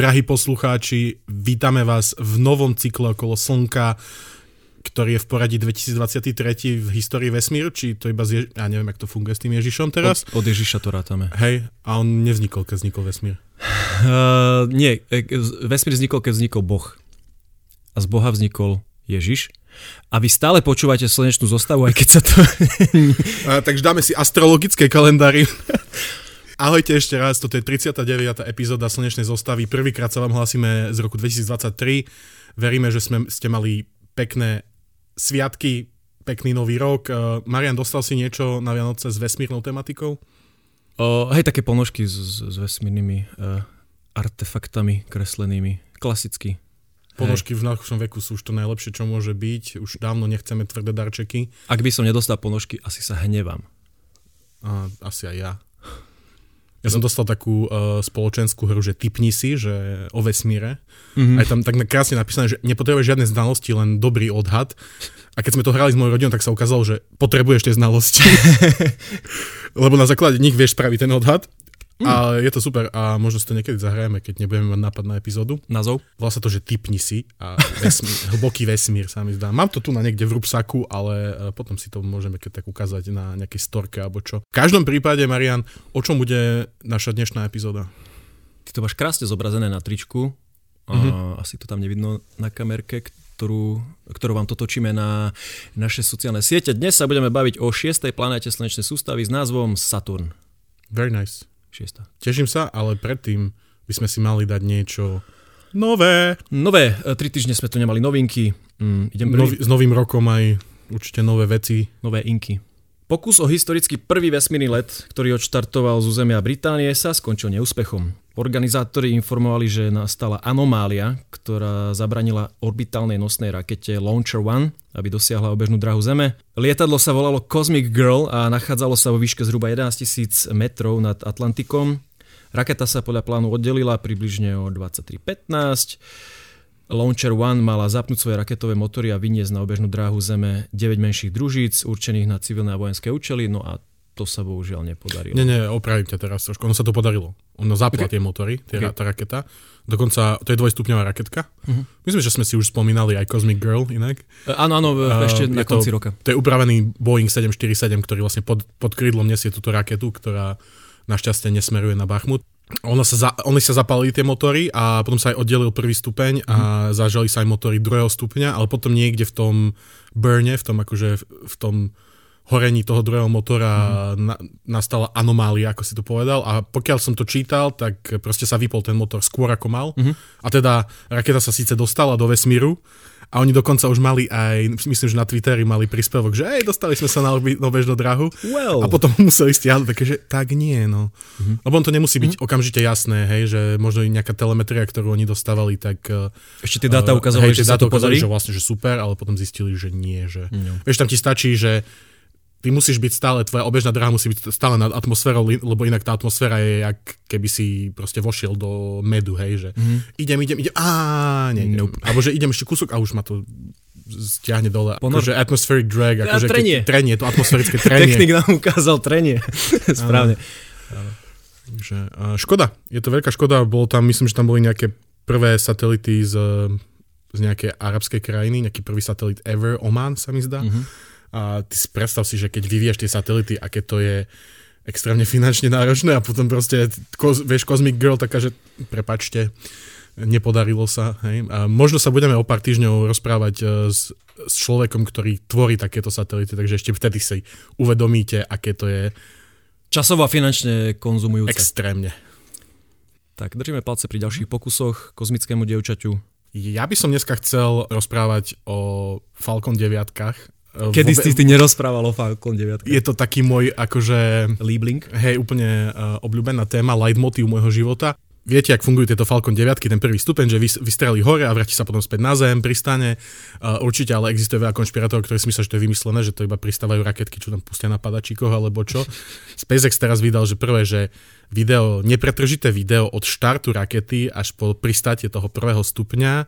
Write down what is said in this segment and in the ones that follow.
Drahí poslucháči, vítame vás v novom cykle okolo Slnka, ktorý je v poradí 2023 v histórii vesmíru, či to iba z Jež... ja neviem, jak to funguje s tým Ježišom teraz. Od, od Ježiša to rátame. Hej, a on nevznikol, keď vznikol vesmír. Uh, nie, e, vesmír vznikol, keď vznikol Boh. A z Boha vznikol Ježiš. A vy stále počúvate slnečnú zostavu, aj keď sa to... a, takže dáme si astrologické kalendáry. Ahojte ešte raz, toto je 39. epizóda Slnečnej zostavy. Prvýkrát sa vám hlasíme z roku 2023. Veríme, že sme, ste mali pekné sviatky, pekný nový rok. Uh, Marian, dostal si niečo na Vianoce s vesmírnou tematikou? O, hej, také ponožky s, s vesmírnymi uh, artefaktami kreslenými. Klasicky. Ponožky v našom veku sú už to najlepšie, čo môže byť. Už dávno nechceme tvrdé darčeky. Ak by som nedostal ponožky, asi sa hnevám. A, asi aj ja. Ja som dostal takú uh, spoločenskú hru, že typni si, že o vesmíre. Mm-hmm. A je tam tak krásne napísané, že nepotrebuješ žiadne znalosti, len dobrý odhad. A keď sme to hrali s mojou rodinou, tak sa ukázalo, že potrebuješ tie znalosti. Lebo na základe nich vieš spraviť ten odhad. Mm. A je to super a možno si to niekedy zahrajeme, keď nebudeme mať nápad na epizódu. Názov? Volá sa to, že typni si a vesmír, hlboký vesmír sa mi zdá. Mám to tu na niekde v rúbsaku, ale e, potom si to môžeme keď tak ukázať na nejakej storke alebo čo. V každom prípade, Marian, o čom bude naša dnešná epizóda? Ty to máš krásne zobrazené na tričku. Mm-hmm. Asi to tam nevidno na kamerke, ktorú, ktorú vám to točíme na naše sociálne siete. Dnes sa budeme baviť o šiestej planéte slnečnej sústavy s názvom Saturn. Very nice. Šiesta. Teším sa, ale predtým by sme si mali dať niečo nové. Nové, e, tri týždne sme tu nemali novinky. Mm, idem prvý... Nový, s novým rokom aj určite nové veci. Nové inky. Pokus o historicky prvý vesmírny let, ktorý odštartoval z územia Británie, sa skončil neúspechom. Organizátori informovali, že nastala anomália, ktorá zabranila orbitálnej nosnej rakete Launcher One, aby dosiahla obežnú drahu Zeme. Lietadlo sa volalo Cosmic Girl a nachádzalo sa vo výške zhruba 11 tisíc metrov nad Atlantikom. Raketa sa podľa plánu oddelila približne o 23.15 Launcher One mala zapnúť svoje raketové motory a vyniesť na obežnú dráhu Zeme 9 menších družíc určených na civilné a vojenské účely, no a to sa bohužiaľ nepodarilo. Nie, nie, opravím ťa teraz trošku. Ono sa to podarilo. Ono zapla okay. tie motory, tie, okay. tá raketa. Dokonca, to je dvojstupňová raketka. Uh-huh. Myslím, že sme si už spomínali aj Cosmic Girl inak. Uh, áno, áno, uh, ešte na konci to, roka. To je upravený Boeing 747, ktorý vlastne pod, pod krídlom nesie túto raketu, ktorá našťastie nesmeruje na Bachmut ono sa za, oni sa zapálili tie motory a potom sa aj oddelil prvý stupeň a mm. zažali sa aj motory druhého stupňa, ale potom niekde v tom burne, v tom akože v tom horení toho druhého motora mm. na, nastala anomália, ako si to povedal a pokiaľ som to čítal, tak proste sa vypol ten motor skôr ako mal mm. a teda raketa sa síce dostala do vesmíru, a oni dokonca už mali aj, myslím, že na Twitteri mali príspevok, že hej, dostali sme sa na obežnú drahu well. a potom museli stiahnuť, takže tak nie, no. Mm-hmm. Lebo on to nemusí byť mm-hmm. okamžite jasné, hej, že možno nejaká telemetria, ktorú oni dostávali, tak... Eh, Ešte tie dáta ukázali, hej, že sa to ukázali, že vlastne, že super, ale potom zistili, že nie, že... No. Vieš, tam ti stačí, že ty musíš byť stále, tvoja obežná dráha musí byť stále nad atmosférou, lebo inak tá atmosféra je, jak keby si proste vošiel do medu, hej, že mm-hmm. idem, idem, idem, a nie, nope. alebo že idem ešte kúsok a už ma to stiahne dole. Ponor. Akože atmospheric drag, akože trenie. Keď, trenie, to atmosférické trenie. Technik nám ukázal trenie. Správne. Takže, uh, škoda, je to veľká škoda, bolo tam, myslím, že tam boli nejaké prvé satelity z, z nejakej arabskej krajiny, nejaký prvý satelit ever, Oman sa mi zdá. Mm-hmm a ty si predstav si, že keď vyvíjaš tie satelity, aké to je extrémne finančne náročné a potom proste, vieš, Cosmic Girl taká, že prepačte, nepodarilo sa. Hej? A možno sa budeme o pár týždňov rozprávať e, s, s človekom, ktorý tvorí takéto satelity, takže ešte vtedy si uvedomíte, aké to je časovo a finančne konzumujúce. Extrémne. Tak držíme palce pri ďalších pokusoch kozmickému dievčaťu. Ja by som dneska chcel rozprávať o Falcon 9 Kedy si ty nerozprával o Falcon 9? Je to taký môj akože... Liebling? Hej, úplne uh, obľúbená téma, leitmotiv môjho života. Viete, ak fungujú tieto Falcon 9, ten prvý stupeň, že vystrelí hore a vráti sa potom späť na zem, pristane. Uh, určite, ale existuje veľa konšpirátorov, ktorí si myslia, že to je vymyslené, že to iba pristávajú raketky, čo tam pustia na padačíkoch alebo čo. SpaceX teraz vydal, že prvé, že video, nepretržité video od štartu rakety až po pristátie toho prvého stupňa.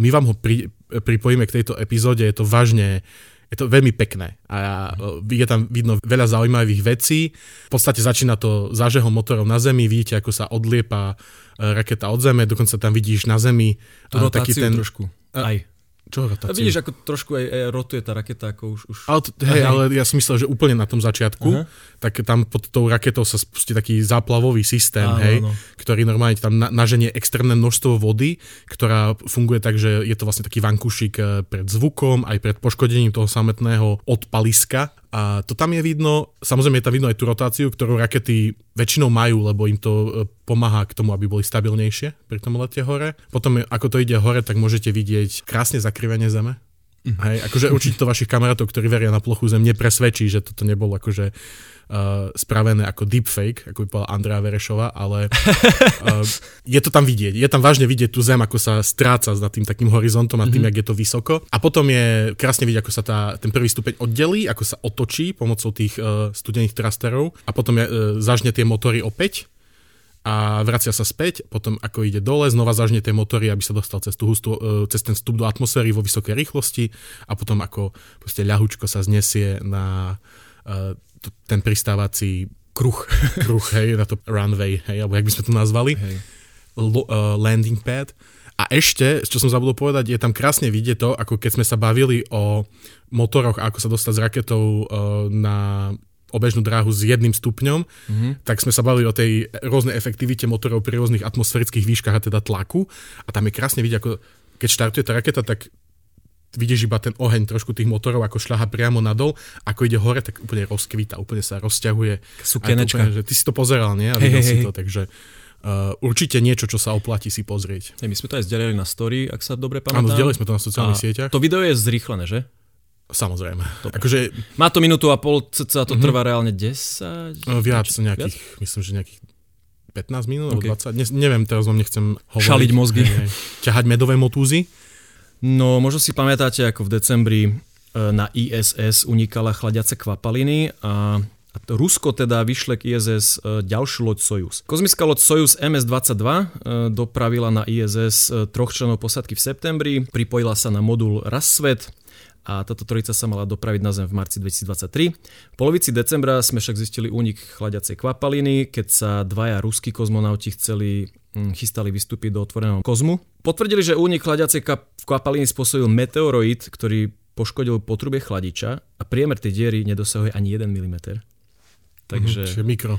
My vám ho pri, pripojíme k tejto epizóde, je to vážne je to veľmi pekné a je tam vidno veľa zaujímavých vecí. V podstate začína to zážehom motorov na Zemi, vidíte, ako sa odliepa raketa od Zeme, dokonca tam vidíš na Zemi Tú taký ten... trošku. Aj. Čo rotáciu? A vidíš, ako trošku aj, aj rotuje tá raketa, ako už... už... Ale, hej, ale ja si myslel, že úplne na tom začiatku, Aha. tak tam pod tou raketou sa spustí taký záplavový systém, Áno, hej, no. ktorý normálne tam na, naženie extrémne množstvo vody, ktorá funguje tak, že je to vlastne taký vankušik eh, pred zvukom, aj pred poškodením toho samotného odpaliska a to tam je vidno, samozrejme je tam vidno aj tú rotáciu, ktorú rakety väčšinou majú, lebo im to e, pomáha k tomu, aby boli stabilnejšie pri tom lete hore. Potom, ako to ide hore, tak môžete vidieť krásne zakrývanie Zeme. Mm. Hej, akože určite to vašich kamarátov, ktorí veria na plochu Zem, nepresvedčí, že toto nebol akože uh, spravené ako deepfake, ako by povedala Andrea Verešova, ale uh, je to tam vidieť. Je tam vážne vidieť tú zem, ako sa stráca nad tým takým horizontom a tým, mm-hmm. jak je to vysoko. A potom je krásne vidieť, ako sa tá, ten prvý stupeň oddelí, ako sa otočí pomocou tých uh, studených trasterov a potom je, uh, zažne tie motory opäť a vracia sa späť, potom ako ide dole, znova zažne tie motory, aby sa dostal cez, tú hustú, cez ten vstup do atmosféry vo vysokej rýchlosti a potom ako proste ľahučko sa znesie na ten pristávací kruh, kruh hej, na to runway, hej, alebo jak by sme to nazvali, hej. Lo, uh, landing pad. A ešte, čo som zabudol povedať, je tam krásne vidieť to, ako keď sme sa bavili o motoroch ako sa dostať s raketou uh, na obežnú dráhu s jedným stupňom, mm-hmm. tak sme sa bavili o tej rôznej efektivite motorov pri rôznych atmosférických výškach a teda tlaku. A tam je krásne vidieť, ako keď štartuje tá raketa, tak vidíš iba ten oheň trošku tých motorov, ako šľaha priamo nadol, ako ide hore, tak úplne rozkvíta, úplne sa rozťahuje. Sukenečka. Úplne, že ty si to pozeral, nie? A videl hey, si to, takže uh, určite niečo, čo sa oplatí si pozrieť. Hey, my sme to aj zdieľali na story, ak sa dobre pamätám. Áno, zdieľali sme to na sociálnych sieťach. To video je zrýchlené, že? Samozrejme. Akože... Má to minútu a pol, cca to mm-hmm. trvá reálne 10? No, viac, nejakých, viac? myslím, že nejakých 15 minút okay. alebo 20, ne, neviem, teraz vám nechcem hovoriť. Šaliť mozgy. ťahať medové motúzy. No, možno si pamätáte, ako v decembri e, na ISS unikala chladiace kvapaliny a Rusko teda vyšle k ISS e, ďalšiu loď Soyuz. Kozmická loď Soyuz MS-22 e, dopravila na ISS troch členov posadky v septembri, pripojila sa na modul Rassvet a táto trojica sa mala dopraviť na Zem v marci 2023. V polovici decembra sme však zistili únik chladiacej kvapaliny, keď sa dvaja ruskí kozmonauti chceli hm, chystali vystúpiť do otvoreného kozmu. Potvrdili, že únik chladiacej kvapaliny spôsobil meteoroid, ktorý poškodil potrubie chladiča a priemer tej diery nedosahuje ani 1 mm. Takže... Uh-huh, mikro.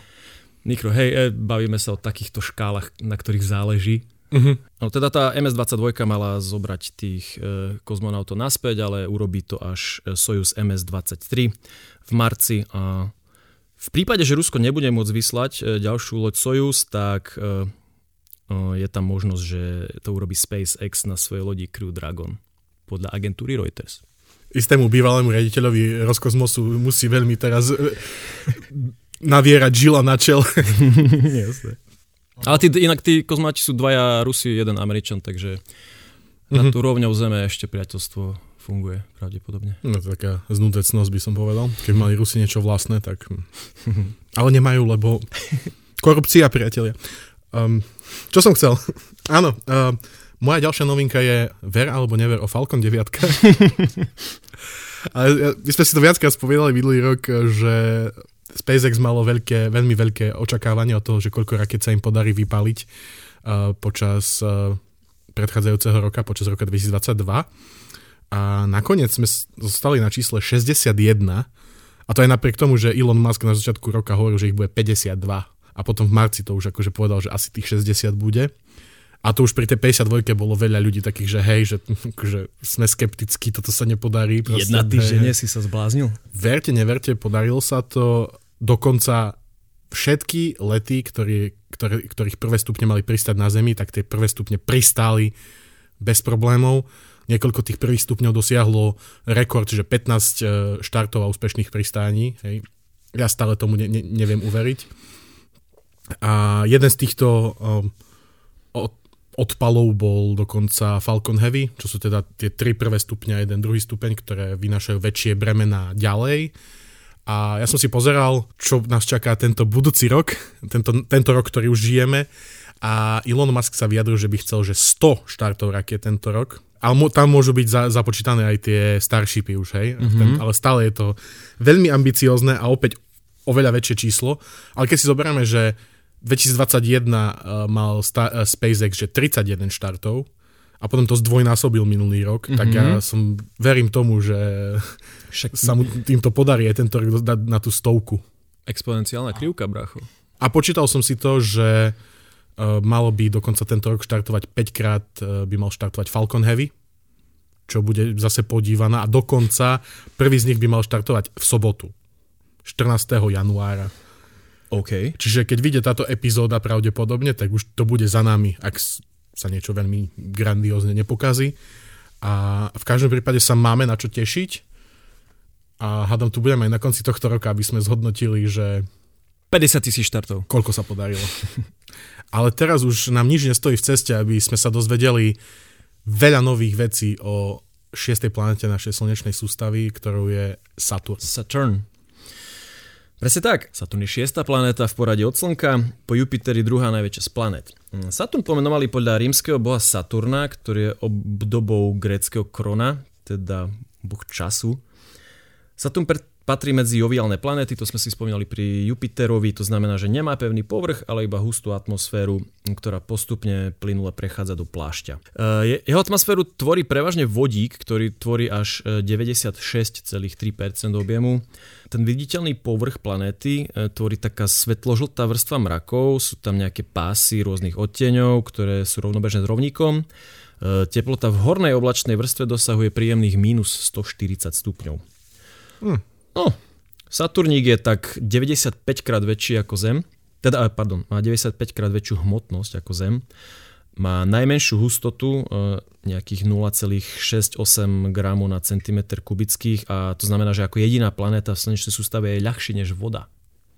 Mikro, hej, e, bavíme sa o takýchto škálach, na ktorých záleží. Uh-huh. No teda tá MS-22 mala zobrať tých e, kozmonautov naspäť, ale urobí to až e, Soyuz MS-23 v marci a v prípade, že Rusko nebude môcť vyslať e, ďalšiu loď Soyuz, tak e, je tam možnosť, že to urobí SpaceX na svojej lodi Crew Dragon podľa agentúry Reuters. Istému bývalému riaditeľovi Roskosmosu musí veľmi teraz e, navierať žila na čel. Jasne. Ale tí, inak tí kozmáči sú dvaja Rusi, jeden Američan, takže na mhm. tú rovňou zeme ešte priateľstvo funguje pravdepodobne. No taká znudecnosť by som povedal. Keď mali Rusi niečo vlastné, tak... Ale nemajú, lebo korupcia, priatelia. Um, čo som chcel? Áno, uh, moja ďalšia novinka je Ver alebo never o Falcon 9. Ale my sme si to viackrát spovedali minulý rok, že SpaceX malo veľké, veľmi veľké očakávanie od toho, že koľko raket sa im podarí vypaliť uh, počas uh, predchádzajúceho roka, počas roka 2022. A nakoniec sme zostali na čísle 61 a to aj napriek tomu, že Elon Musk na začiatku roka hovoril, že ich bude 52 a potom v marci to už akože povedal, že asi tých 60 bude. A to už pri tej 52 bolo veľa ľudí takých, že hej, že, že sme skeptickí, toto sa nepodarí. Proste, Jedna týždenne si sa zbláznil? Verte, neverte, podarilo sa to. Dokonca všetky lety, ktorý, ktoré, ktorých prvé stupne mali pristať na Zemi, tak tie prvé stupne pristáli bez problémov. Niekoľko tých prvých stupňov dosiahlo rekord, čiže 15 e, štartov a úspešných pristání. Hej. Ja stále tomu ne, ne, neviem uveriť. A jeden z týchto um, odpalov bol dokonca Falcon Heavy, čo sú teda tie tri prvé stupňa, jeden druhý stupeň, ktoré vynášajú väčšie bremena ďalej. A ja som si pozeral, čo nás čaká tento budúci rok, tento, tento rok, ktorý už žijeme. A Elon Musk sa vyjadril, že by chcel, že 100 štartov raket tento rok. Ale tam môžu byť za- započítané aj tie Starshipy už, hej? Mm-hmm. Ten, ale stále je to veľmi ambiciozne a opäť oveľa väčšie číslo. Ale keď si zoberieme, že 2021 uh, mal sta- uh, SpaceX že 31 štartov a potom to zdvojnásobil minulý rok, mm-hmm. tak ja som verím tomu, že Však sa mu týmto podarí aj tento rok dať na tú stovku. exponenciálna krivka, bracho. A počítal som si to, že uh, malo by dokonca tento rok štartovať 5 krát, uh, by mal štartovať Falcon Heavy, čo bude zase podívaná a dokonca prvý z nich by mal štartovať v sobotu, 14. januára. OK. Čiže keď vyjde táto epizóda pravdepodobne, tak už to bude za nami, ak sa niečo veľmi grandiózne nepokazí. A v každom prípade sa máme na čo tešiť. A hádam, tu budeme aj na konci tohto roka, aby sme zhodnotili, že 50 tisíc štartov. koľko sa podarilo. Ale teraz už nám nič nestojí v ceste, aby sme sa dozvedeli veľa nových vecí o šiestej planete našej slnečnej sústavy, ktorou je Saturn. Saturn. Presne tak. Saturn je šiesta planéta v poradí od Slnka, po Jupiteri druhá najväčšia z planet. Saturn pomenovali podľa rímskeho boha Saturna, ktorý je obdobou gréckého krona, teda boh času. Saturn pre- patrí medzi joviálne planéty, to sme si spomínali pri Jupiterovi, to znamená, že nemá pevný povrch, ale iba hustú atmosféru, ktorá postupne plynule prechádza do plášťa. E, je- Jeho atmosféru tvorí prevažne vodík, ktorý tvorí až e, 96,3% objemu. Ten viditeľný povrch planéty e, tvorí taká svetložltá vrstva mrakov, sú tam nejaké pásy rôznych odtieňov, ktoré sú rovnobežné s rovníkom. E, Teplota v hornej oblačnej vrstve dosahuje príjemných minus 140 stupňov. Hm. No, Saturník je tak 95 krát väčší ako Zem, teda, eh, pardon, má 95 krát väčšiu hmotnosť ako Zem, má najmenšiu hustotu, eh, nejakých 0,68 gramov na centimetr kubických a to znamená, že ako jediná planéta v slnečnej sústave je ľahší než voda.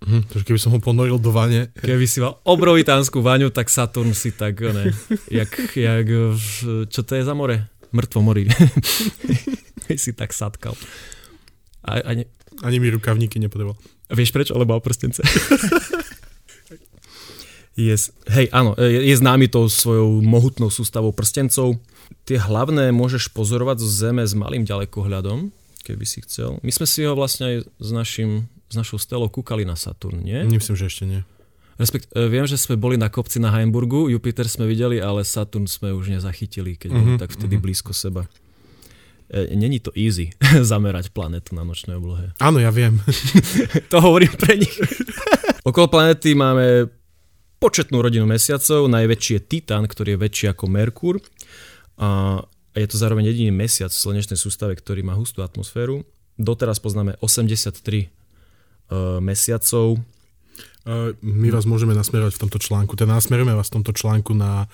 Hm, takže keby som ho ponoril do vane, Keby si mal obrovitánsku vaňu, tak Saturn si tak, ne, jak, jak, čo to je za more? Mŕtvo mori. si tak satkal. A, a ne, ani mi rukavníky nepotreboval. Vieš prečo? Lebo mal prstence. yes. Hej, áno, je, je známy tou svojou mohutnou sústavou prstencov. Tie hlavné môžeš pozorovať zo Zeme s malým ďalekohľadom, keby si chcel. My sme si ho vlastne aj s, našim, s našou stelou kúkali na Saturn, nie? Myslím, že ešte nie. Respekt, e, viem, že sme boli na kopci na Heimburgu, Jupiter sme videli, ale Saturn sme už nezachytili, keď bol Mhm, tak vtedy mhm. blízko seba. E, Není to easy zamerať planetu na nočnej oblohe. Áno, ja viem. To hovorím pre nich. Okolo planety máme početnú rodinu mesiacov. Najväčší je Titan, ktorý je väčší ako Merkur. A je to zároveň jediný mesiac v slnečnej sústave, ktorý má hustú atmosféru. Doteraz poznáme 83 e, mesiacov. Uh, My vás môžeme nasmerovať v tomto článku. Teda nasmerujeme vás v tomto článku na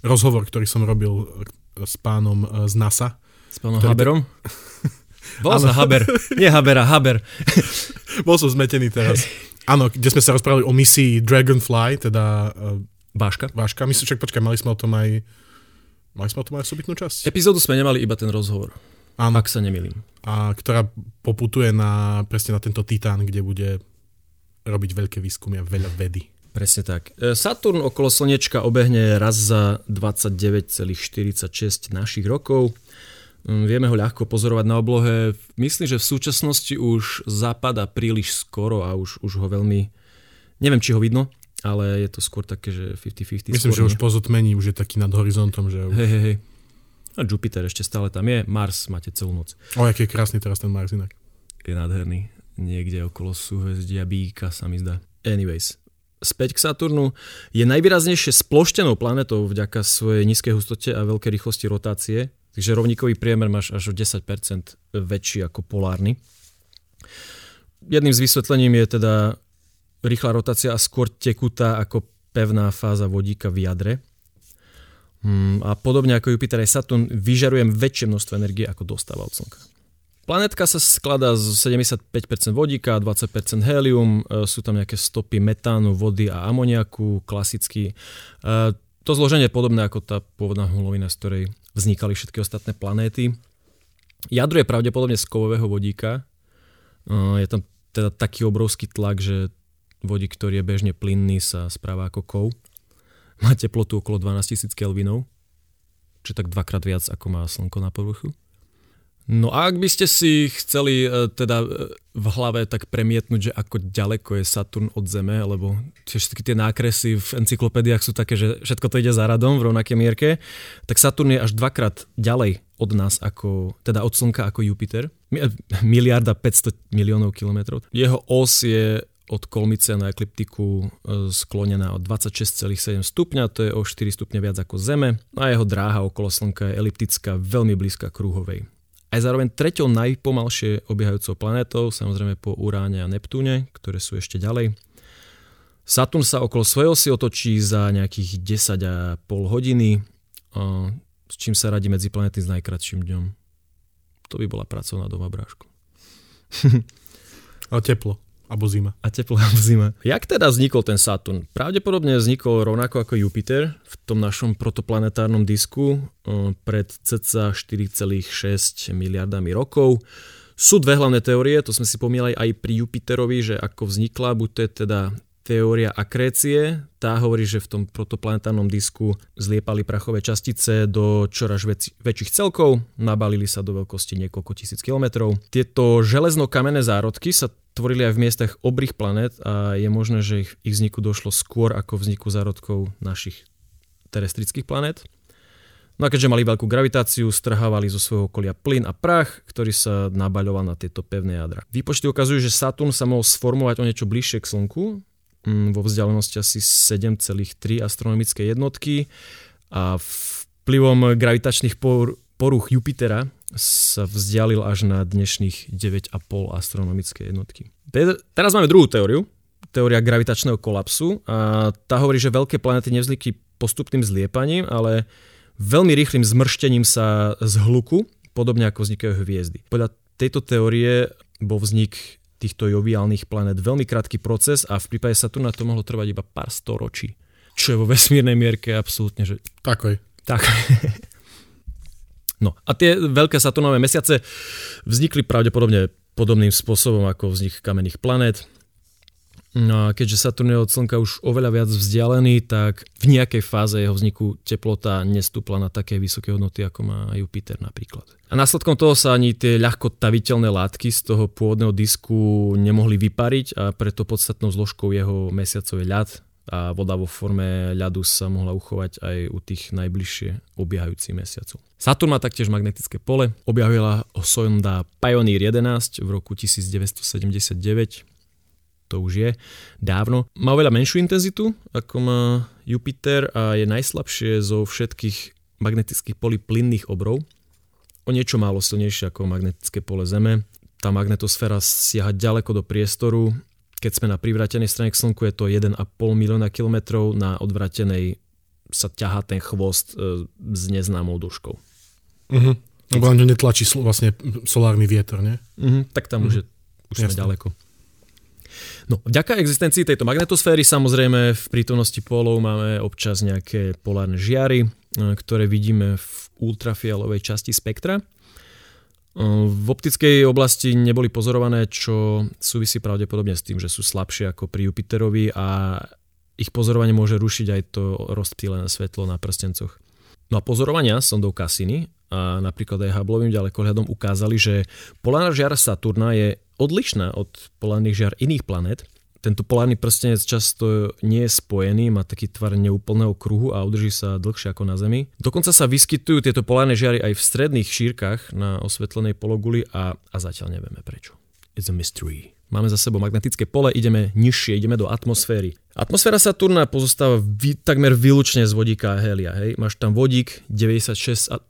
rozhovor, ktorý som robil s pánom z NASA. S pánom Ktorý- Haberom? Bol sa Haber. Nie Habera, Haber. Bol som zmetený teraz. Áno, kde sme sa rozprávali o misii Dragonfly, teda uh, Báška. Váška. Myslím, však počkaj, mali sme o tom aj mali sme o tom aj osobitnú časť. Epizódu sme nemali iba ten rozhovor, Áno, ak sa nemýlim. a ktorá poputuje na, presne na tento Titán, kde bude robiť veľké výskumy a veľa vedy. Presne tak. E, Saturn okolo Slnečka obehne raz za 29,46 našich rokov. Mm, Vieme ho ľahko pozorovať na oblohe. Myslím, že v súčasnosti už zapada príliš skoro a už, už ho veľmi... Neviem, či ho vidno, ale je to skôr také, že 50-50. Myslím, skôr že už po zotmení už je taký nad horizontom, že už... Hej, hej, hej. A Jupiter ešte stále tam je. Mars máte celú noc. O, aký je krásny teraz ten Mars inak. je nádherný. Niekde okolo súhvezdia Bíka sa mi zdá. Anyways, späť k Saturnu. Je najvýraznejšie sploštenou planetou vďaka svojej nízkej hustote a veľkej rýchlosti rotácie. Takže rovníkový priemer máš až o 10% väčší ako polárny. Jedným z vysvetlením je teda rýchla rotácia a skôr tekutá ako pevná fáza vodíka v jadre. Hmm, a podobne ako Jupiter aj Saturn vyžarujem väčšie množstvo energie ako dostáva od Slnka. Planetka sa skladá z 75% vodíka, 20% helium, e, sú tam nejaké stopy metánu, vody a amoniaku, klasicky. E, To zloženie je podobné ako tá pôvodná hmulovina, z ktorej vznikali všetky ostatné planéty. Jadro je pravdepodobne z kovového vodíka. Je tam teda taký obrovský tlak, že vodík, ktorý je bežne plynný, sa správa ako kov. Má teplotu okolo 12 000 kelvinov. či tak dvakrát viac, ako má Slnko na povrchu. No a ak by ste si chceli e, teda e, v hlave tak premietnúť, že ako ďaleko je Saturn od Zeme, lebo všetky tie nákresy v encyklopédiách sú také, že všetko to ide za radom v rovnakej mierke, tak Saturn je až dvakrát ďalej od nás, ako, teda od Slnka ako Jupiter. E, miliarda 500 miliónov kilometrov. Jeho os je od kolmice na ekliptiku sklonená o 26,7 stupňa, to je o 4 stupňa viac ako Zeme a jeho dráha okolo Slnka je eliptická, veľmi blízka kruhovej aj zároveň treťou najpomalšie obiehajúcou planétou, samozrejme po Uráne a Neptúne, ktoré sú ešte ďalej. Saturn sa okolo svojho si otočí za nejakých 10,5 hodiny, s čím sa radí medzi planety s najkratším dňom. To by bola pracovná doba, brášku. Ale teplo. Abo zima. A teplo alebo zima. Jak teda vznikol ten Saturn? Pravdepodobne vznikol rovnako ako Jupiter v tom našom protoplanetárnom disku pred cca 4,6 miliardami rokov. Sú dve hlavné teórie, to sme si pomýlali aj pri Jupiterovi, že ako vznikla, buď to je teda teória akrécie, tá hovorí, že v tom protoplanetárnom disku zliepali prachové častice do čoraz väč- väčších celkov, nabalili sa do veľkosti niekoľko tisíc kilometrov. Tieto železno-kamenné zárodky sa tvorili aj v miestach obrých planét a je možné, že ich, ich vzniku došlo skôr ako vzniku zárodkov našich terestrických planét. No a keďže mali veľkú gravitáciu, strhávali zo svojho okolia plyn a prach, ktorý sa nabaľoval na tieto pevné jadra. Výpočty ukazujú, že Saturn sa mohol sformovať o niečo bližšie k Slnku, Mm, vo vzdialenosti asi 7,3 astronomické jednotky a vplyvom gravitačných por- poruch Jupitera sa vzdialil až na dnešných 9,5 astronomické jednotky. Teraz máme druhú teóriu, teória gravitačného kolapsu a tá hovorí, že veľké planety nevznikli postupným zliepaním, ale veľmi rýchlým zmrštením sa z hluku, podobne ako vznikajú hviezdy. Podľa tejto teórie bol vznik týchto joviálnych planét veľmi krátky proces a v prípade Saturna to mohlo trvať iba pár storočí. Čo je vo vesmírnej mierke absolútne, že... Takoj. Tak. No a tie veľké Saturnové mesiace vznikli pravdepodobne podobným spôsobom ako vznik kamenných planét. No a keďže Saturn je od Slnka už oveľa viac vzdialený, tak v nejakej fáze jeho vzniku teplota nestúpla na také vysoké hodnoty, ako má Jupiter napríklad. A následkom toho sa ani tie ľahko taviteľné látky z toho pôvodného disku nemohli vypariť a preto podstatnou zložkou jeho mesiacov je ľad a voda vo forme ľadu sa mohla uchovať aj u tých najbližšie obiehajúcich mesiacov. Saturn má taktiež magnetické pole. Objavila ho sonda Pioneer 11 v roku 1979 to už je dávno. Má oveľa menšiu intenzitu ako má Jupiter a je najslabšie zo všetkých magnetických polí plynných obrov. O niečo málo silnejšie ako magnetické pole Zeme. Tá magnetosféra siaha ďaleko do priestoru. Keď sme na privrátenej strane k Slnku, je to 1,5 milióna kilometrov, na odvratenej sa ťahá ten chvost e, s neznámou dĺžkou. Uh-huh. Lebo len netlačí vlastne solárny vietor, nie? Uh-huh. Tak tam uh-huh. už, je, už sme ďaleko. No, vďaka existencii tejto magnetosféry samozrejme v prítomnosti polov máme občas nejaké polárne žiary, e, ktoré vidíme v ultrafialovej časti spektra. V optickej oblasti neboli pozorované, čo súvisí pravdepodobne s tým, že sú slabšie ako pri Jupiterovi a ich pozorovanie môže rušiť aj to rozptýlené svetlo na prstencoch. No a pozorovania sondou Cassini a napríklad aj Hubbleovým ďalekohľadom ukázali, že polárna žiara Saturna je odlišná od polárnych žiar iných planét. Tento polárny prstenec často nie je spojený, má taký tvar neúplného kruhu a udrží sa dlhšie ako na Zemi. Dokonca sa vyskytujú tieto polárne žiary aj v stredných šírkach na osvetlenej pologuli a, a zatiaľ nevieme prečo. It's a mystery. Máme za sebou magnetické pole, ideme nižšie, ideme do atmosféry. Atmosféra Saturna pozostáva vy, takmer výlučne z vodíka a helia. Hej. Máš tam vodík 96,3%,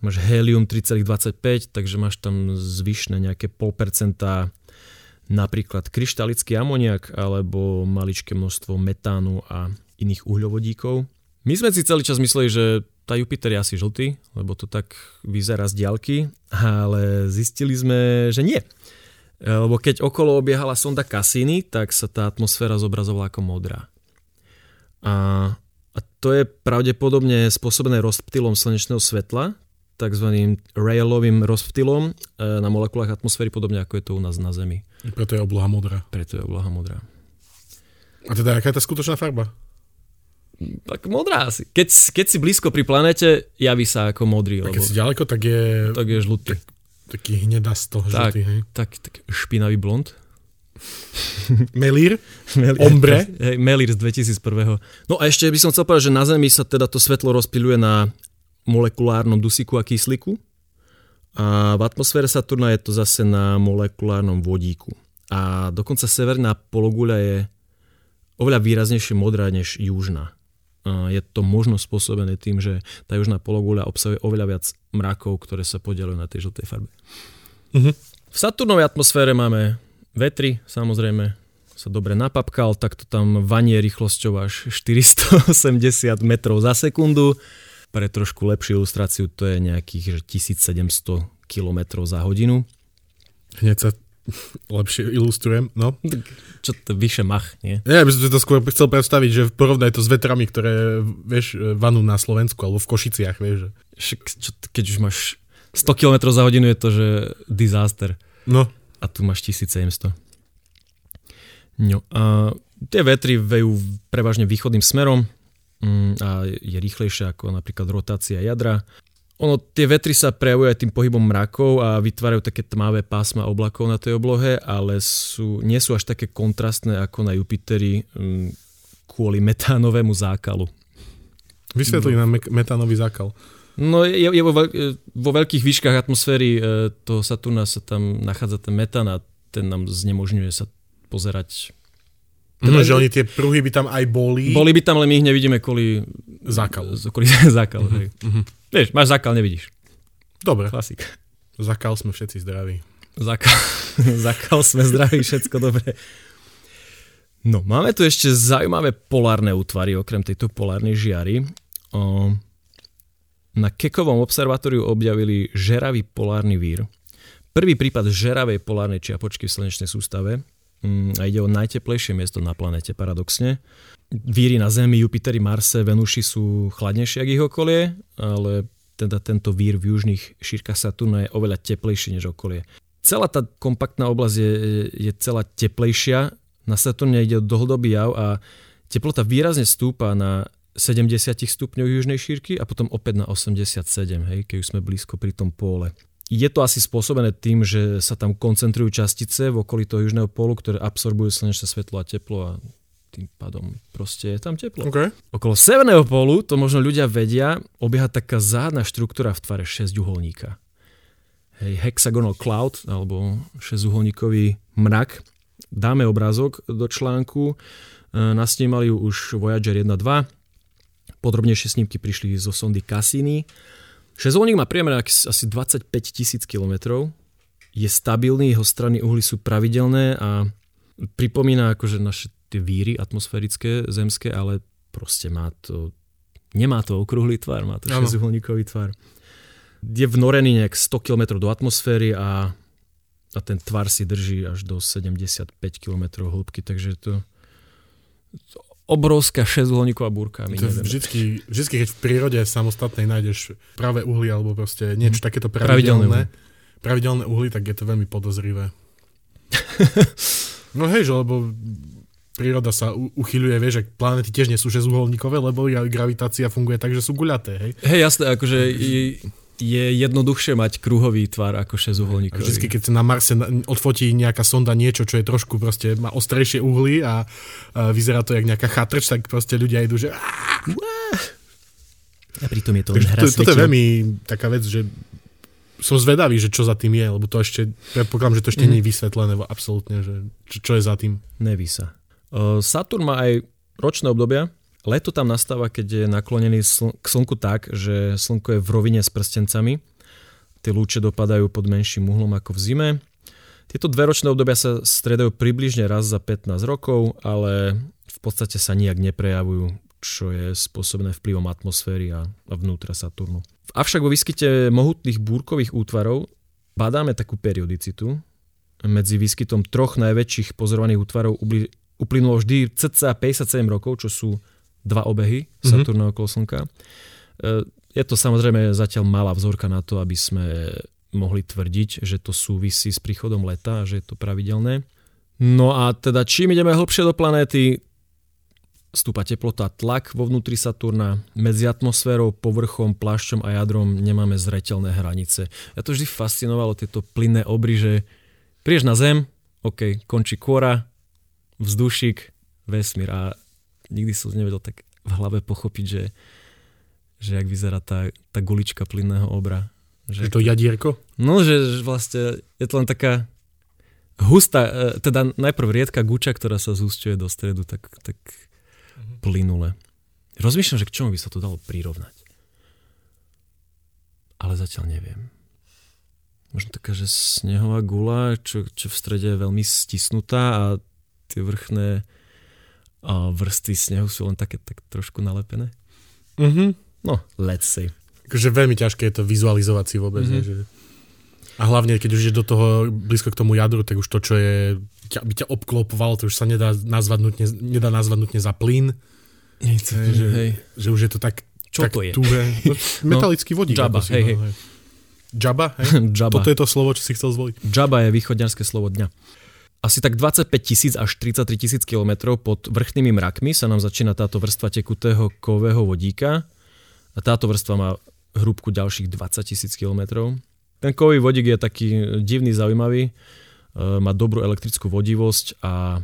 máš helium 3,25, takže máš tam zvyšné nejaké pol percenta napríklad kryštalický amoniak alebo maličké množstvo metánu a iných uhľovodíkov. My sme si celý čas mysleli, že tá Jupiter je asi žltý, lebo to tak vyzerá z diaľky, ale zistili sme, že nie. Lebo keď okolo obiehala sonda Cassini, tak sa tá atmosféra zobrazovala ako modrá. A, a to je pravdepodobne spôsobené rozptylom slnečného svetla, tzv. Rayelovým rozptylom e, na molekulách atmosféry, podobne ako je to u nás na Zemi. Preto je obloha modrá. Preto je obloha modrá. A teda aká je tá skutočná farba? Tak modrá asi. Keď, keď si blízko pri planete, javí sa ako modrý. A Lebo keď si ďaleko, tak je tak je žlutý. taký hnedasto Tak, žlutý, hej. tak, tak špinavý blond. Melír? Mel- Ombre? Hej, Melir z 2001. No a ešte by som chcel povedať, že na Zemi sa teda to svetlo rozpiluje na molekulárnom dusíku a kyslíku a v atmosfére Saturna je to zase na molekulárnom vodíku. A dokonca severná pologuľa je oveľa výraznejšie modrá než južná. Je to možno spôsobené tým, že tá južná pologuľa obsahuje oveľa viac mrakov, ktoré sa podielujú na tej žltej farbe. Mhm. V Saturnovej atmosfére máme vetry, samozrejme sa dobre napapkal, tak to tam vanie rýchlosťou až 480 metrov za sekundu. Pre trošku lepšiu ilustráciu to je nejakých že 1700 km za hodinu. Hneď sa lepšie ilustrujem, no. Čo to vyše mach, nie? Ja by som si to skôr chcel predstaviť, že porovnaj to s vetrami, ktoré, vieš, vanú na Slovensku alebo v Košiciach, vieš. Však, čo, keď už máš 100 km za hodinu je to, že disaster. No, A tu máš 1700. No a tie vetry vejú prevažne východným smerom a je rýchlejšia ako napríklad rotácia jadra. Ono, tie vetry sa prejavujú aj tým pohybom mrakov a vytvárajú také tmavé pásma oblakov na tej oblohe, ale sú, nie sú až také kontrastné ako na Jupiteri mm, kvôli metánovému zákalu. vysvetli nám me- metánový zákal. No je, je vo, veľk, e, vo veľkých výškach atmosféry e, toho Saturna sa tam nachádza ten metán a ten nám znemožňuje sa pozerať. Teda, že oni tie pruhy by tam aj boli. Boli by tam, ale my ich nevidíme kvôli Zákalu. z- Kvôli zákalu, hej. Mhm. Vieš, máš zákal, nevidíš. Dobre, Klasik. zakal sme všetci zdraví. Zákal, zákal sme zdraví, všetko dobre. No, máme tu ešte zaujímavé polárne útvary, okrem tejto polárnej žiary. O, na Kekovom observatóriu objavili žeravý polárny vír. Prvý prípad žeravej polárnej čiapočky v slnečnej sústave Mm, a ide o najteplejšie miesto na planete, paradoxne. Víry na Zemi, Jupiteri, Marse, Venuši sú chladnejšie ako ich okolie, ale teda tento vír v južných šírkach Saturna je oveľa teplejší než okolie. Celá tá kompaktná oblasť je, je celá teplejšia. Na Saturne ide o dlhodobý jav a teplota výrazne stúpa na 70 stupňov južnej šírky a potom opäť na 87, hej, keď už sme blízko pri tom póle. Je to asi spôsobené tým, že sa tam koncentrujú častice v okolí toho južného pólu, ktoré absorbujú slnečné svetlo a teplo a tým pádom proste je tam teplo. OK. Okolo severného pólu, to možno ľudia vedia, obieha taká záhadná štruktúra v tvare 6 uholníka. Hej, hexagonal cloud, alebo 6-uholníkový mrak. Dáme obrázok do článku. E, Nasnímali ju už Voyager 1 2. Podrobnejšie snímky prišli zo sondy Cassini. Šesťuholník má priemer asi 25 tisíc kilometrov. Je stabilný, jeho strany uhly sú pravidelné a pripomína akože naše tie víry atmosférické, zemské, ale proste má to, nemá to okrúhly tvar, má to šesťuholníkový tvar. Je vnorený nejak 100 km do atmosféry a, a ten tvar si drží až do 75 km hĺbky, takže to, to obrovská šesťuholníková búrka. My To vždycky, vždycky, keď v prírode samostatnej nájdeš práve uhly alebo proste niečo takéto Pravidelné pravidelné, pravidelné uhly, tak je to veľmi podozrivé. no hej, že lebo príroda sa uchyľuje, vieš, že planety tiež nie sú šesťuholníkové, lebo gra- gravitácia funguje tak, že sú guľaté, hej. Hej, jasné, akože je, je jednoduchšie mať kruhový tvar ako A šesťuholníkový. vždycky, keď sa na Marse odfotí nejaká sonda niečo, čo je trošku proste, má ostrejšie uhly a, a vyzerá to jak nejaká chatrč, tak proste ľudia idú, že... A pritom je to len hra to, toto je veľmi taká vec, že som zvedavý, že čo za tým je, lebo to ešte, predpokladám, že to ešte Mhm. nie je vysvetlené absolútne, že čo, čo je za tým. Neví sa. Uh, Saturn má aj ročné obdobia. Leto tam nastáva, keď je naklonený sl- k Slnku tak, že Slnko je v rovine s prstencami. Tie lúče dopadajú pod menším uhlom ako v zime. Tieto dve ročné obdobia sa stredajú približne raz za 15 rokov, ale v podstate sa nijak neprejavujú, čo je spôsobené vplyvom atmosféry a, a vnútra Saturnu. Avšak vo výskyte mohutných búrkových útvarov badáme takú periodicitu. Medzi výskytom troch najväčších pozorovaných útvarov uplynulo vždy cca 57 rokov, čo sú dva obehy Saturna mm-hmm. okolo Slnka. E, Je to samozrejme zatiaľ malá vzorka na to, aby sme mohli tvrdiť, že to súvisí s príchodom leta a že je to pravidelné. No a teda čím ideme hlbšie do planéty, stúpa teplota, tlak vo vnútri Saturna, medzi atmosférou, povrchom, plášťom a jadrom nemáme zretelné hranice. Ja to vždy fascinovalo, tieto plynné obry, že prieš na Zem, OK, končí kôra, vzdušik, vesmír a nikdy som nevedel tak v hlave pochopiť, že, že jak vyzerá tá, tá gulička plynného obra. Že, že to jadierko? No, že, že vlastne je to len taká hustá, e, teda najprv riedka guča, ktorá sa zúšťuje do stredu, tak, tak mm-hmm. plynule. Rozmýšľam, že k čomu by sa to dalo prirovnať. Ale zatiaľ neviem. Možno taká, že snehová gula, čo, čo v strede je veľmi stisnutá a tie vrchné a vrstvy snehu sú len také tak trošku nalepené. Mm-hmm. No, let's say. Akože veľmi ťažké je to vizualizovať si vôbec. Mm-hmm. Že... A hlavne, keď už je do toho blízko k tomu jadru, tak už to, čo je, ťa, by ťa obklopovalo, to už sa nedá nazvať nutne, nedá nazvať nutne za plyn. To, je, že, hej. že už je to tak, Čo tak to je? Tuhé. No, metalický vodík. Ako si hej, hej. Jabba, hej? Jabba. Toto je to slovo, čo si chcel zvoliť. Jabba je východňarské slovo dňa. Asi tak 25 tisíc až 33 tisíc kilometrov pod vrchnými mrakmi sa nám začína táto vrstva tekutého kového vodíka a táto vrstva má hrúbku ďalších 20 tisíc kilometrov. Ten kový vodík je taký divný, zaujímavý, e, má dobrú elektrickú vodivosť a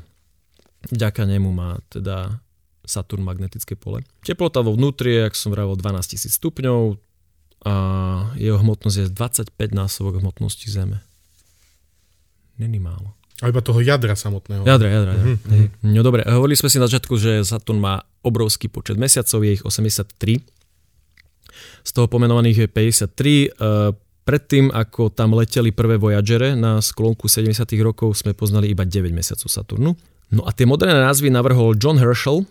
vďaka nemu má teda Saturn magnetické pole. Teplota vo vnútri je, ak som vravel, 12 tisíc stupňov a jeho hmotnosť je 25 násobok hmotnosti Zeme. Není málo. A iba toho jadra samotného. Jadra, jadra. Mhm, Mm-hmm. No dobre, hovorili sme si na začiatku, že Saturn má obrovský počet mesiacov, je ich 83. Z toho pomenovaných je 53. Uh, predtým, ako tam leteli prvé Voyagere na sklonku 70. rokov, sme poznali iba 9 mesiacov Saturnu. No a tie moderné názvy navrhol John Herschel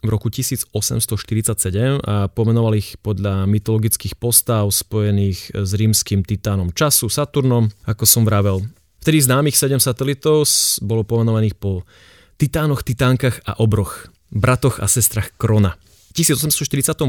v roku 1847 a pomenoval ich podľa mytologických postav spojených s rímským titánom času Saturnom, ako som vravel. Vtedy známych 7 satelitov bolo pomenovaných po titánoch, titánkach a obroch, bratoch a sestrach Krona. V 1848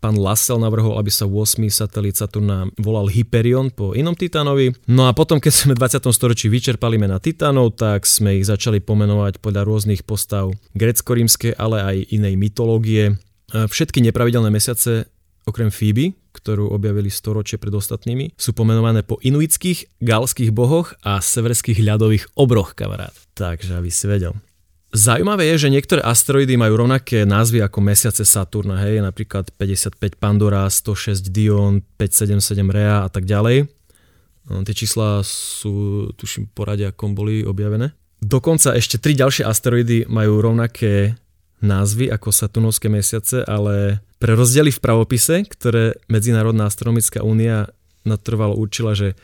pán Lassell navrhol, aby sa 8. satelit Saturna volal Hyperion po inom titánovi. No a potom, keď sme v 20. storočí vyčerpali mena titánov, tak sme ich začali pomenovať podľa rôznych postav grecko-rímskej, ale aj inej mytológie. Všetky nepravidelné mesiace, okrem Phoebe, ktorú objavili storočie pred ostatnými, sú pomenované po inuitských, galských bohoch a severských ľadových obroch, kamarát. Takže aby si vedel. Zaujímavé je, že niektoré asteroidy majú rovnaké názvy ako mesiace Saturna, hej, napríklad 55 Pandora, 106 Dion, 577 Rea a tak ďalej. No, tie čísla sú, tuším, poradia, akom boli objavené. Dokonca ešte tri ďalšie asteroidy majú rovnaké názvy ako Saturnovské mesiace, ale pre rozdiely v pravopise, ktoré Medzinárodná astronomická únia natrvalo určila, že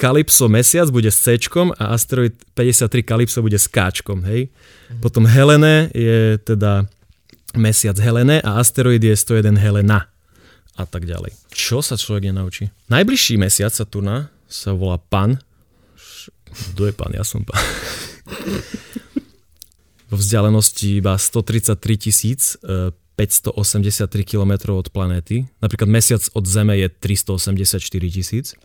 Kalypso mesiac bude s C a asteroid 53 Kalypso bude s K, hej. Potom Helene je teda mesiac Helene a asteroid je 101 Helena a tak ďalej. Čo sa človek nenaučí? Najbližší mesiac Saturna sa volá Pan. Kto je Pan? Ja som Pan. Vo vzdialenosti iba 133 tisíc e, 583 km od planéty. Napríklad mesiac od Zeme je 384 tisíc.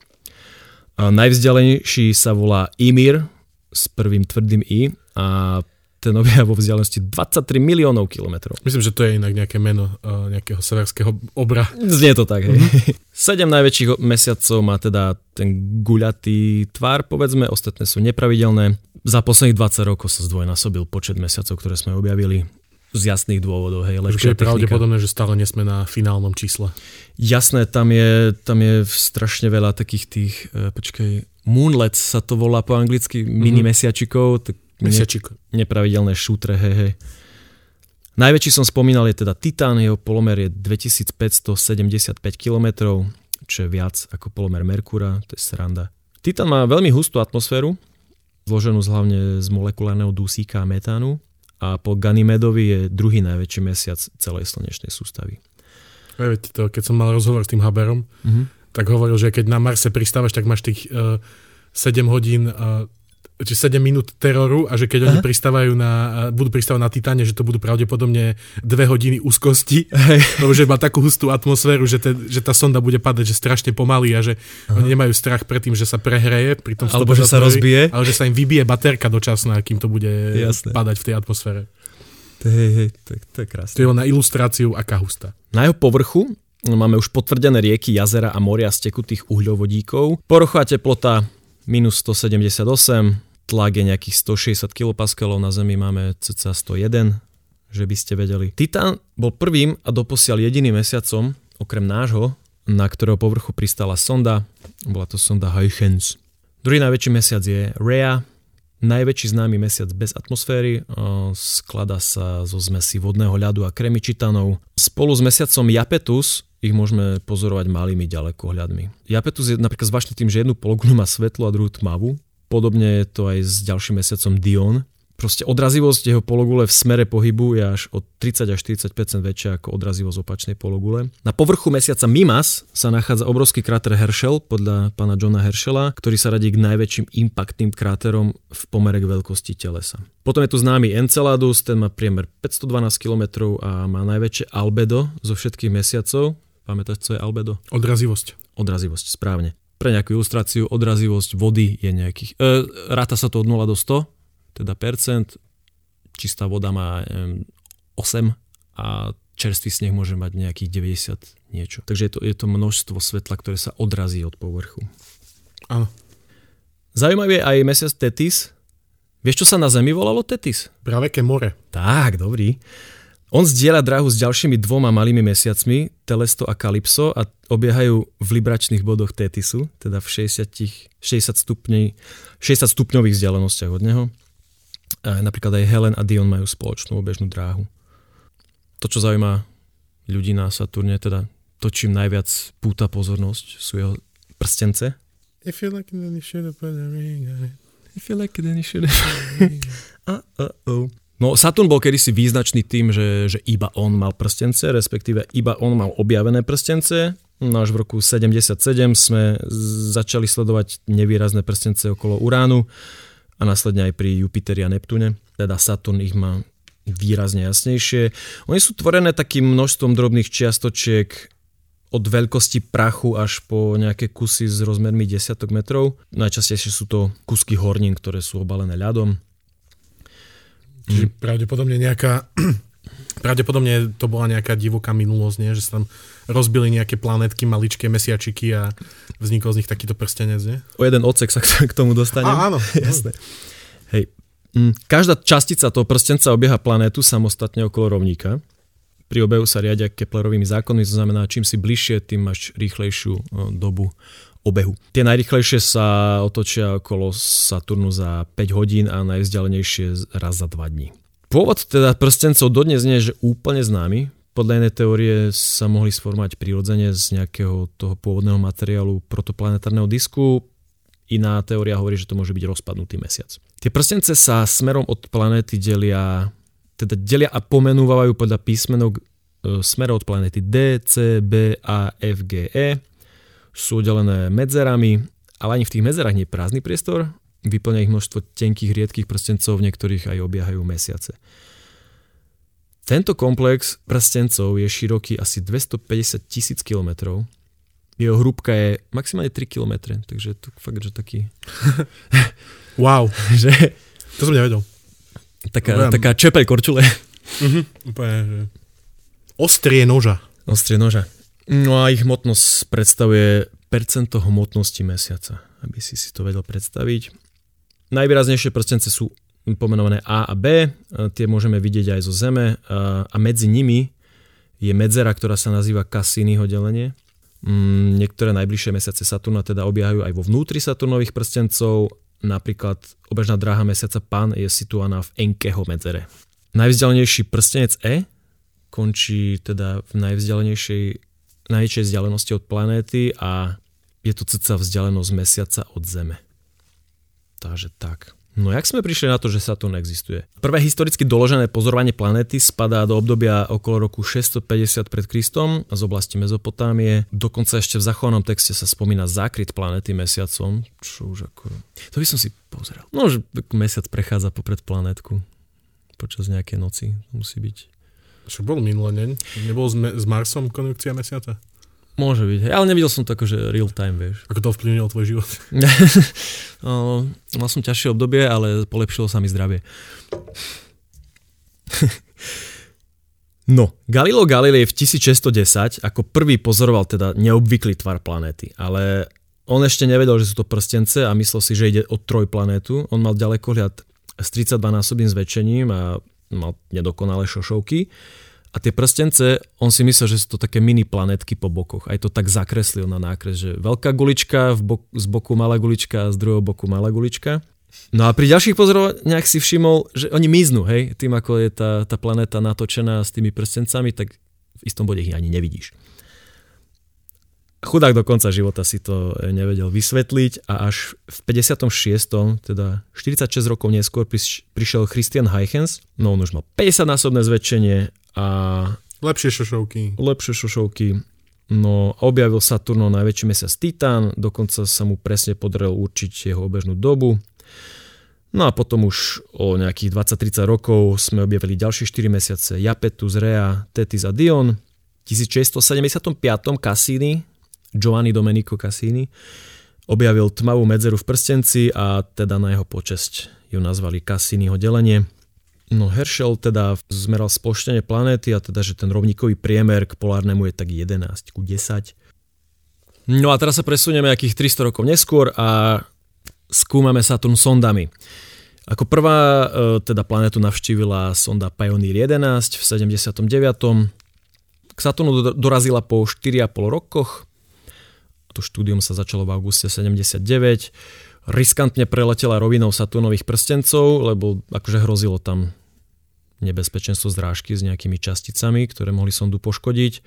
Najvzdialenejší sa volá Ymir s prvým tvrdým I a ten obieha vo vzdialenosti 23 miliónov kilometrov. Myslím, že to je inak nejaké meno uh, nejakého severského obra. Znie to tak, hej. Sedem najväčších mesiacov má teda ten guľatý tvar, povedzme, ostatné sú nepravidelné. Za posledných 20 rokov sa zdvojnásobil počet mesiacov, ktoré sme objavili z jasných dôvodov, hej, lepšia je pravdepodobné, že stále nesme na finálnom čísle. Jasné, tam je, tam je strašne veľa takých tých, uh, počkaj, moonlets sa to volá po anglicky, mini mesiačikov, tak ne, Mesiačik. nepravidelné šútre, hej, hej. Najväčší som spomínal je teda Titán, jeho polomer je 2575 km, čo je viac ako polomer Merkúra, to je sranda. Titán má veľmi hustú atmosféru, zloženú z hlavne z molekulárneho dusíka a metánu a po Ganymedovi je druhý najväčší mesiac celej slnečnej sústavy. Veď to, keď som mal rozhovor s tým Haberom, Mhm. tak hovoril, že keď na Marse pristávaš, tak máš tých uh, 7 hodín, uh, či 7 minút teroru a že keď oni pristávajú na, budú pristávať na Titáne, že to budú pravdepodobne 2 hodiny úzkosti, Hej. lebo že má takú hustú atmosféru, že, te, že tá sonda bude padať, že strašne pomaly a že Aha. oni nemajú strach pred tým, že sa prehreje, pri tom Alebo že sa rozbije. ale že sa im vybije baterka dočasná, kým to bude Jasné. padať v tej atmosfére. To Hej, hej, to, je- to je krásne. To je na ilustráciu, aká hustá. Na jeho povrchu máme už potvrdené rieky, jazera a moria z tekutých uhľovodíkov. Povrchová teplota minus 178, tlak je nejakých 160 kPa, na Zemi máme cca 101, že by ste vedeli. Titán bol prvým a doposiaľ jediným mesiacom, okrem nášho, na ktorého povrchu pristala sonda. Bola to sonda Huygens. Druhý najväčší mesiac je Rhea, najväčší známy mesiac bez atmosféry, o, skladá sa zo zmesi vodného ľadu a kremy čitánov. Spolu s mesiacom Japetus ich môžeme pozorovať malými ďalekohľadmi. Japetus je napríklad zvláštny tým, že jednu pologulu má svetlo a druhú tmavú. Podobne je to aj s ďalším mesiacom Dion. Proste odrazivosť jeho pologule v smere pohybu je až od 30 až 40 väčšia ako odrazivosť opačnej pologule. Na povrchu mesiaca Mimas sa nachádza obrovský kráter Herschel podľa pána Johna Herschela, ktorý sa radí k najväčším impaktným kráterom v pomere k veľkosti telesa. Potom je tu známy Enceladus, ten má priemer 512 km a má najväčšie albedo zo všetkých mesiacov. Pamätáš, co je albedo? Odrazivosť. Odrazivosť, správne. Pre nejakú ilustráciu, odrazivosť vody je nejakých... E, ráta sa to od 0 do 100, teda percent. Čistá voda má em, 8 a čerstvý sneh môže mať nejakých 90 niečo. Takže je to, je to množstvo svetla, ktoré sa odrazí od povrchu. Áno. Zaujímavý je aj mesiac Tetis. Vieš, čo sa na Zemi volalo Tetis? Praveké more. Tak, dobrý. On zdieľa dráhu s ďalšími dvoma malými mesiacmi, Telesto a Kalypso a obiehajú v libračných bodoch Tetisu, teda v 60, 60, stupňov, 60 stupňových vzdialenostiach od neho. A napríklad aj Helen a Dion majú spoločnú obežnú dráhu. To, čo zaujíma ľudí na Saturne, teda to, čím najviac púta pozornosť, sú jeho prstence. If you like it, then you should have put a ring on it. If you like it, then you should Uh-oh. No Saturn bol kedysi význačný tým, že, že iba on mal prstence, respektíve iba on mal objavené prstence. No až v roku 77 sme začali sledovať nevýrazné prstence okolo Uránu a následne aj pri Jupiteri a Neptúne. Teda Saturn ich má výrazne jasnejšie. Oni sú tvorené takým množstvom drobných čiastočiek od veľkosti prachu až po nejaké kusy s rozmermi desiatok metrov. Najčastejšie sú to kusky hornín, ktoré sú obalené ľadom. Čiže pravdepodobne nejaká pravdepodobne to bola nejaká divoká minulosť, nie? že sa tam rozbili nejaké planetky, maličké mesiačiky a vznikol z nich takýto prstenec, nie? O jeden odsek sa k tomu dostanem. Á, áno. Jasné. Hej. Mm, Každá častica toho prstenca obieha planétu samostatne okolo rovníka. Pri obehu sa riadia Keplerovými zákonmi, to znamená, čím si bližšie, tým máš rýchlejšiu dobu obehu. Tie najrýchlejšie sa otočia okolo Saturnu za 5 hodín a najvzdialenejšie raz za 2 dní. Pôvod teda prstencov dodnes nie je úplne známy. Podľa jednej teórie sa mohli sformovať prirodzene z nejakého toho pôvodného materiálu protoplanetárneho disku. Iná teória hovorí, že to môže byť rozpadnutý mesiac. Tie prstence sa smerom od planéty delia, teda delia a pomenúvajú podľa písmenok e, smerom od planéty D, C, B, A, F, G, E. Sú oddelené medzerami, ale ani v tých medzerách nie je prázdny priestor. Vyplňa ich množstvo tenkých, riedkých prstencov, v niektorých aj obiehajú mesiace. Tento komplex prstencov je široký asi 250 tisíc kilometrov. Jeho hrúbka je maximálne 3 km, takže to fakt, že taký... Wow, že to som nevedel. taká, Dobre. taká čepel korčule. Mhm, úplne, že... Ostrie noža. Ostrie noža. No a ich hmotnosť predstavuje percento hmotnosti mesiaca, aby si si to vedel predstaviť. Najvýraznejšie prstence sú pomenované A a B, tie môžeme vidieť aj zo Zeme a, a medzi nimi je medzera, ktorá sa nazýva Cassiniho delenie. Mm, niektoré najbližšie mesiace Saturna teda obiehajú aj vo vnútri Saturnových prstencov, napríklad obežná dráha mesiaca Pan je situovaná v Enkeho medzere. Najvzdialenejší prstenec E končí teda v najvzdialenejšej, najväčšej vzdialenosti od planéty a je to cca vzdialenosť mesiaca od Zeme. Takže tak. No jak sme prišli na to, že Saturn existuje? Prvé historicky doložené pozorovanie planéty spadá do obdobia okolo roku 650 pred Kristom z oblasti Mezopotámie. Dokonca ešte v zachovanom texte sa spomína zákryt planéty mesiacom, čo už ako... To by som si pozrel. No, že mesiac prechádza popred planetku počas nejakej noci. Musí byť Čo bol minulé, nie? Nebol s, s Marsom konjunkcia mesiaca? Môže byť, hej, ale nevidel som to akože real time, vieš. Ako to ovplyvnilo tvoj život? no, mal som ťažšie obdobie, ale polepšilo sa mi zdravie. No, Galileo Galilei v 1610 ako prvý pozoroval teda neobvyklý tvar planéty, ale on ešte nevedel, že sú to prstence a myslel si, že ide o trojplanétu. On mal ďalekohľad s 32 násobným zväčšením a mal nedokonalé šošovky. A tie prstence, on si myslel, že sú to také mini planetky po bokoch. Aj to tak zakreslil na nákres, že veľká gulička, v bok, z boku malá gulička a z druhého boku malá gulička. No a pri ďalších pozorovaniach si všimol, že oni miznú, hej, tým ako je tá, tá planéta natočená s tými prstencami, tak v istom bode ich ani nevidíš. Chudák do konca života si to nevedel vysvetliť a až v 56. teda 46 rokov neskôr prišiel Christian Huygens, no on už mal 50 násobné zväčšenie a... Lepšie šošovky. Lepšie šošovky. No objavil Saturno najväčší mesiac Titán, dokonca sa mu presne podarilo určiť jeho obežnú dobu. No a potom už o nejakých 20-30 rokov sme objavili ďalšie 4 mesiace Japetus, Rea, Tetis a Dion. V 1675. Cassini Giovanni Domenico Cassini, objavil tmavú medzeru v prstenci a teda na jeho počesť ju nazvali Cassiniho delenie. No Herschel teda zmeral sploštenie planéty a teda, že ten rovníkový priemer k polárnemu je tak 11 ku 10. No a teraz sa presunieme nejakých 300 rokov neskôr a skúmame Saturn sondami. Ako prvá e, teda planetu navštívila sonda Pioneer 11 v 79. K Saturnu dorazila po 4,5 rokoch to štúdium sa začalo v auguste 79. Riskantne preletela rovinou Saturnových prstencov, lebo akože hrozilo tam nebezpečenstvo zrážky s nejakými časticami, ktoré mohli sondu poškodiť. E,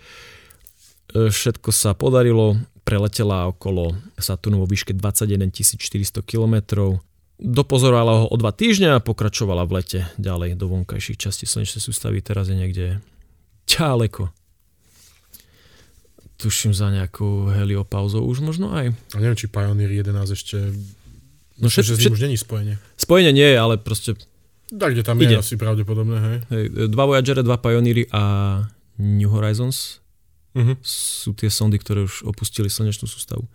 všetko sa podarilo, preletela okolo Saturnu vo výške 21 400 km. Dopozorovala ho o dva týždňa a pokračovala v lete ďalej do vonkajších častí slnečnej sústavy. Teraz je niekde ďaleko tuším za nejakú heliopauzou už možno aj. A neviem, či Pioneer 11 ešte... No všet, že s ním všet... už není spojenie. Spojenie nie je, ale proste... Tak, kde tam ide. je asi pravdepodobné, hej. hej. Dva Voyager, dva Pioneery a New Horizons uh-huh. sú tie sondy, ktoré už opustili slnečnú sústavu.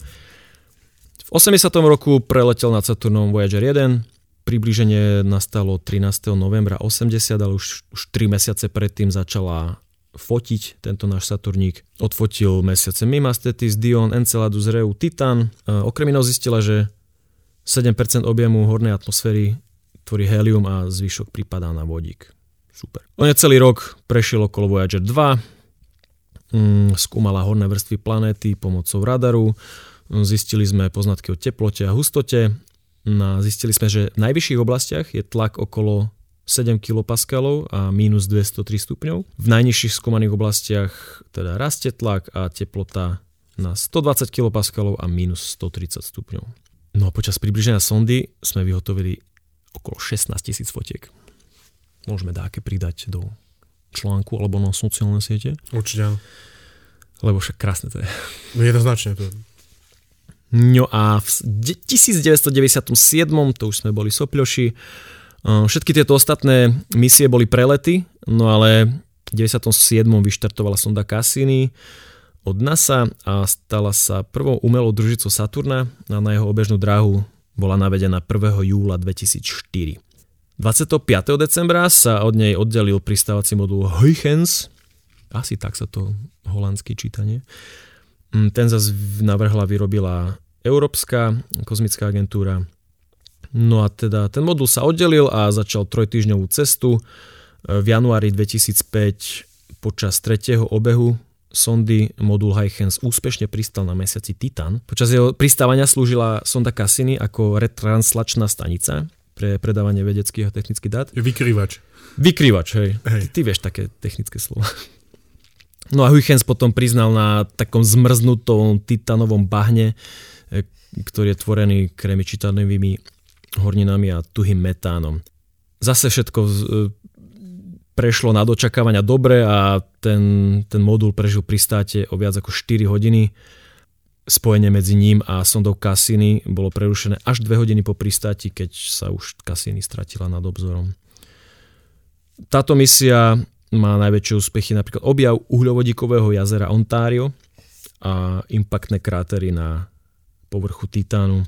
V 80. roku preletel nad Saturnom Voyager 1, približenie nastalo 13. novembra 80, ale už, už 3 mesiace predtým začala fotiť tento náš Saturník. Odfotil mesiace Mimastetis, Dion, Enceladus, Reu, Titan. Okrem iného zistila, že 7% objemu hornej atmosféry tvorí helium a zvyšok pripadá na vodík. Super. On je celý rok prešiel okolo Voyager 2, mm, skúmala horné vrstvy planéty pomocou radaru, zistili sme poznatky o teplote a hustote, no zistili sme, že v najvyšších oblastiach je tlak okolo 7 kPa a minus 203 stupňov. V najnižších skúmaných oblastiach teda rastie tlak a teplota na 120 kPa a minus 130 stupňov. No a počas približenia sondy sme vyhotovili okolo 16 tisíc fotiek. Môžeme dáke pridať do článku alebo na sociálne siete. Určite. Lebo však krásne to je. No jednoznačne to. No a v 1997, to už sme boli sopľoši, Všetky tieto ostatné misie boli prelety, no ale v 97. vyštartovala sonda Cassini od NASA a stala sa prvou umelou družicou Saturna a na jeho obežnú dráhu bola navedená 1. júla 2004. 25. decembra sa od nej oddelil pristávací modul Huygens, asi tak sa to holandské čítanie. Mm, ten zase navrhla, vyrobila Európska kozmická agentúra No a teda ten modul sa oddelil a začal trojtýždňovú cestu. V januári 2005 počas tretieho obehu sondy modul Huygens úspešne pristal na mesiaci Titan. Počas jeho pristávania slúžila sonda Cassini ako retranslačná stanica pre predávanie vedeckých a technických dát. Vykrývač. Vykrývač, hej. hej. Ty, ty vieš také technické slova. No a Huygens potom priznal na takom zmrznutom titanovom bahne, e, ktorý je tvorený kremičitanovými horninami a tuhým metánom. Zase všetko e, prešlo na dočakávania dobre a ten, ten modul prežil pristáte o viac ako 4 hodiny. Spojenie medzi ním a sondou Cassini bolo prerušené až 2 hodiny po pristáti, keď sa už Cassini stratila nad obzorom. Táto misia má najväčšie úspechy napríklad objav uhľovodíkového jazera Ontario a impaktné krátery na povrchu Titánu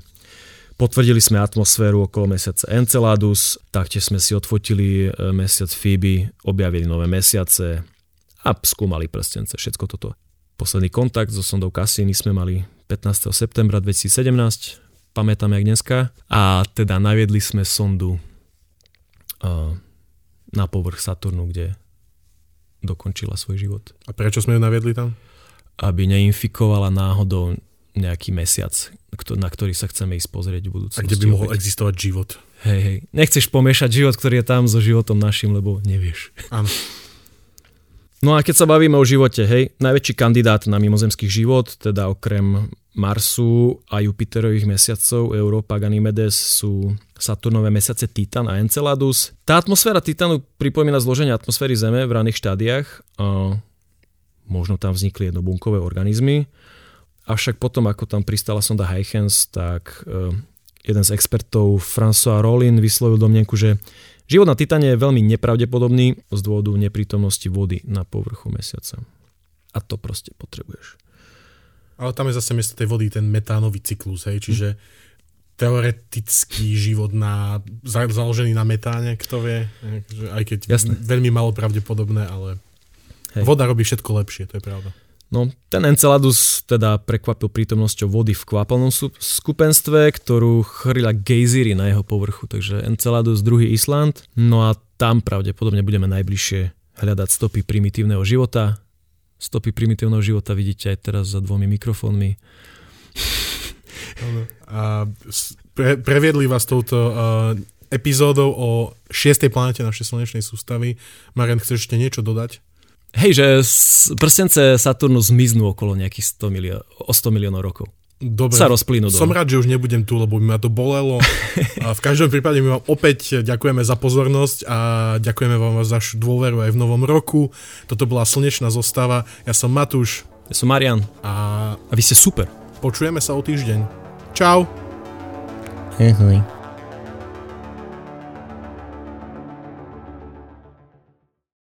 Potvrdili sme atmosféru okolo mesiaca Enceladus, taktiež sme si odfotili e, mesiac Phoebe, objavili nové mesiace a skúmali prstence, všetko toto. Posledný kontakt so sondou Cassini sme mali 15. septembra 2017, pamätám jak dneska, a teda naviedli sme sondu uh, na povrch Saturnu, kde dokončila svoj život. A prečo sme ju naviedli tam? Aby neinfikovala náhodou nejaký mesiac, na ktorý sa chceme ísť pozrieť v budúcnosti. A kde by mohol existovať život. Hej, hej. Nechceš pomiešať život, ktorý je tam so životom našim, lebo nevieš. Áno. No a keď sa bavíme o živote, hej, najväčší kandidát na mimozemský život, teda okrem Marsu a Jupiterových mesiacov Európa, Ganymedes sú Saturnové mesiace Titan a Enceladus. Tá atmosféra Titanu pripomína zloženie atmosféry Zeme v raných štádiách. Možno tam vznikli jednobunkové organizmy. Avšak potom, ako tam pristala sonda Huygens, tak e, jeden z expertov François Rollin vyslovil domnenku, že život na Titane je veľmi nepravdepodobný z dôvodu neprítomnosti vody na povrchu mesiaca. A to proste potrebuješ. Ale tam je zase miesto tej vody ten metánový cyklus, hej, čiže teoretický život na, založený na metáne, kto vie, aj keď Jasne. veľmi malo pravdepodobné, ale hej. voda robí všetko lepšie, to je pravda. No, ten Enceladus teda prekvapil prítomnosťou vody v kvapalnom skupenstve, ktorú chrila gejzíry na jeho povrchu, takže Enceladus druhý Island. No a tam pravdepodobne budeme najbližšie hľadať stopy primitívneho života. Stopy primitívneho života vidíte aj teraz za dvomi mikrofónmi. A pre, previedli vás touto uh, epizódou o šiestej planete našej slnečnej sústavy. Marian, chceš ešte niečo dodať? Hej, že prstence Saturnu zmiznú okolo nejakých 100 milió- o 100 miliónov rokov. Dobre, sa rozplynú som rád, že už nebudem tu, lebo by ma to bolelo. A v každom prípade my vám opäť ďakujeme za pozornosť a ďakujeme vám za vašu dôveru aj v novom roku. Toto bola slnečná zostava. Ja som Matúš. Ja som Marian. A, a vy ste super. Počujeme sa o týždeň. Čau. Ahoj.